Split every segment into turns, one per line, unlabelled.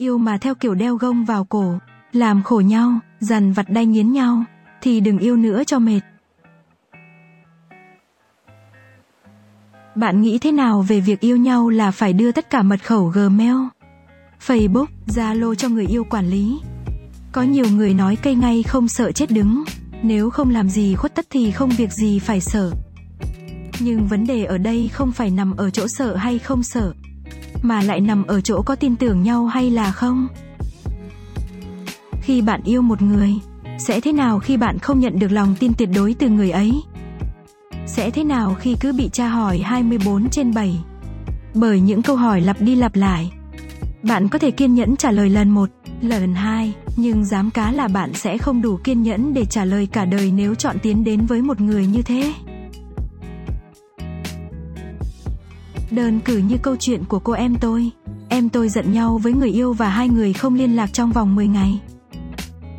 Yêu mà theo kiểu đeo gông vào cổ, làm khổ nhau, dằn vặt đay nghiến nhau, thì đừng yêu nữa cho mệt. Bạn nghĩ thế nào về việc yêu nhau là phải đưa tất cả mật khẩu Gmail, Facebook, Zalo cho người yêu quản lý? Có nhiều người nói cây ngay không sợ chết đứng, nếu không làm gì khuất tất thì không việc gì phải sợ. Nhưng vấn đề ở đây không phải nằm ở chỗ sợ hay không sợ, mà lại nằm ở chỗ có tin tưởng nhau hay là không. Khi bạn yêu một người, sẽ thế nào khi bạn không nhận được lòng tin tuyệt đối từ người ấy? Sẽ thế nào khi cứ bị tra hỏi 24 trên 7? Bởi những câu hỏi lặp đi lặp lại. Bạn có thể kiên nhẫn trả lời lần một, lần hai, nhưng dám cá là bạn sẽ không đủ kiên nhẫn để trả lời cả đời nếu chọn tiến đến với một người như thế. Đơn cử như câu chuyện của cô em tôi. Em tôi giận nhau với người yêu và hai người không liên lạc trong vòng 10 ngày.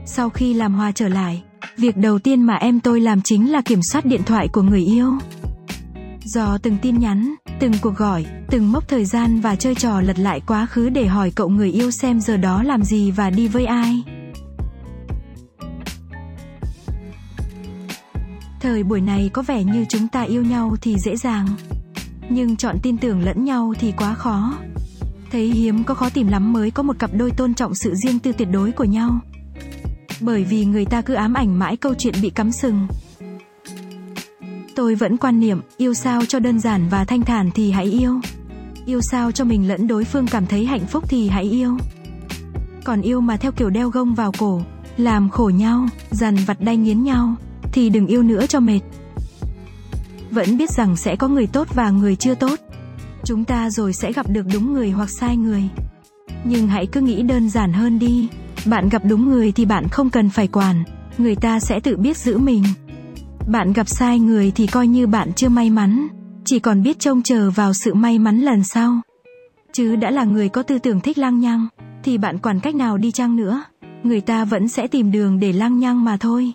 Sau khi làm hòa trở lại, việc đầu tiên mà em tôi làm chính là kiểm soát điện thoại của người yêu. Do từng tin nhắn, từng cuộc gọi, từng mốc thời gian và chơi trò lật lại quá khứ để hỏi cậu người yêu xem giờ đó làm gì và đi với ai. Thời buổi này có vẻ như chúng ta yêu nhau thì dễ dàng, nhưng chọn tin tưởng lẫn nhau thì quá khó. Thấy hiếm có khó tìm lắm mới có một cặp đôi tôn trọng sự riêng tư tuyệt đối của nhau. Bởi vì người ta cứ ám ảnh mãi câu chuyện bị cắm sừng. Tôi vẫn quan niệm, yêu sao cho đơn giản và thanh thản thì hãy yêu. Yêu sao cho mình lẫn đối phương cảm thấy hạnh phúc thì hãy yêu. Còn yêu mà theo kiểu đeo gông vào cổ, làm khổ nhau, dằn vặt đay nghiến nhau, thì đừng yêu nữa cho mệt. Vẫn biết rằng sẽ có người tốt và người chưa tốt. Chúng ta rồi sẽ gặp được đúng người hoặc sai người. Nhưng hãy cứ nghĩ đơn giản hơn đi. Bạn gặp đúng người thì bạn không cần phải quản, người ta sẽ tự biết giữ mình. Bạn gặp sai người thì coi như bạn chưa may mắn, chỉ còn biết trông chờ vào sự may mắn lần sau. Chứ đã là người có tư tưởng thích lang nhăng, thì bạn quản cách nào đi chăng nữa, người ta vẫn sẽ tìm đường để lang nhăng mà thôi.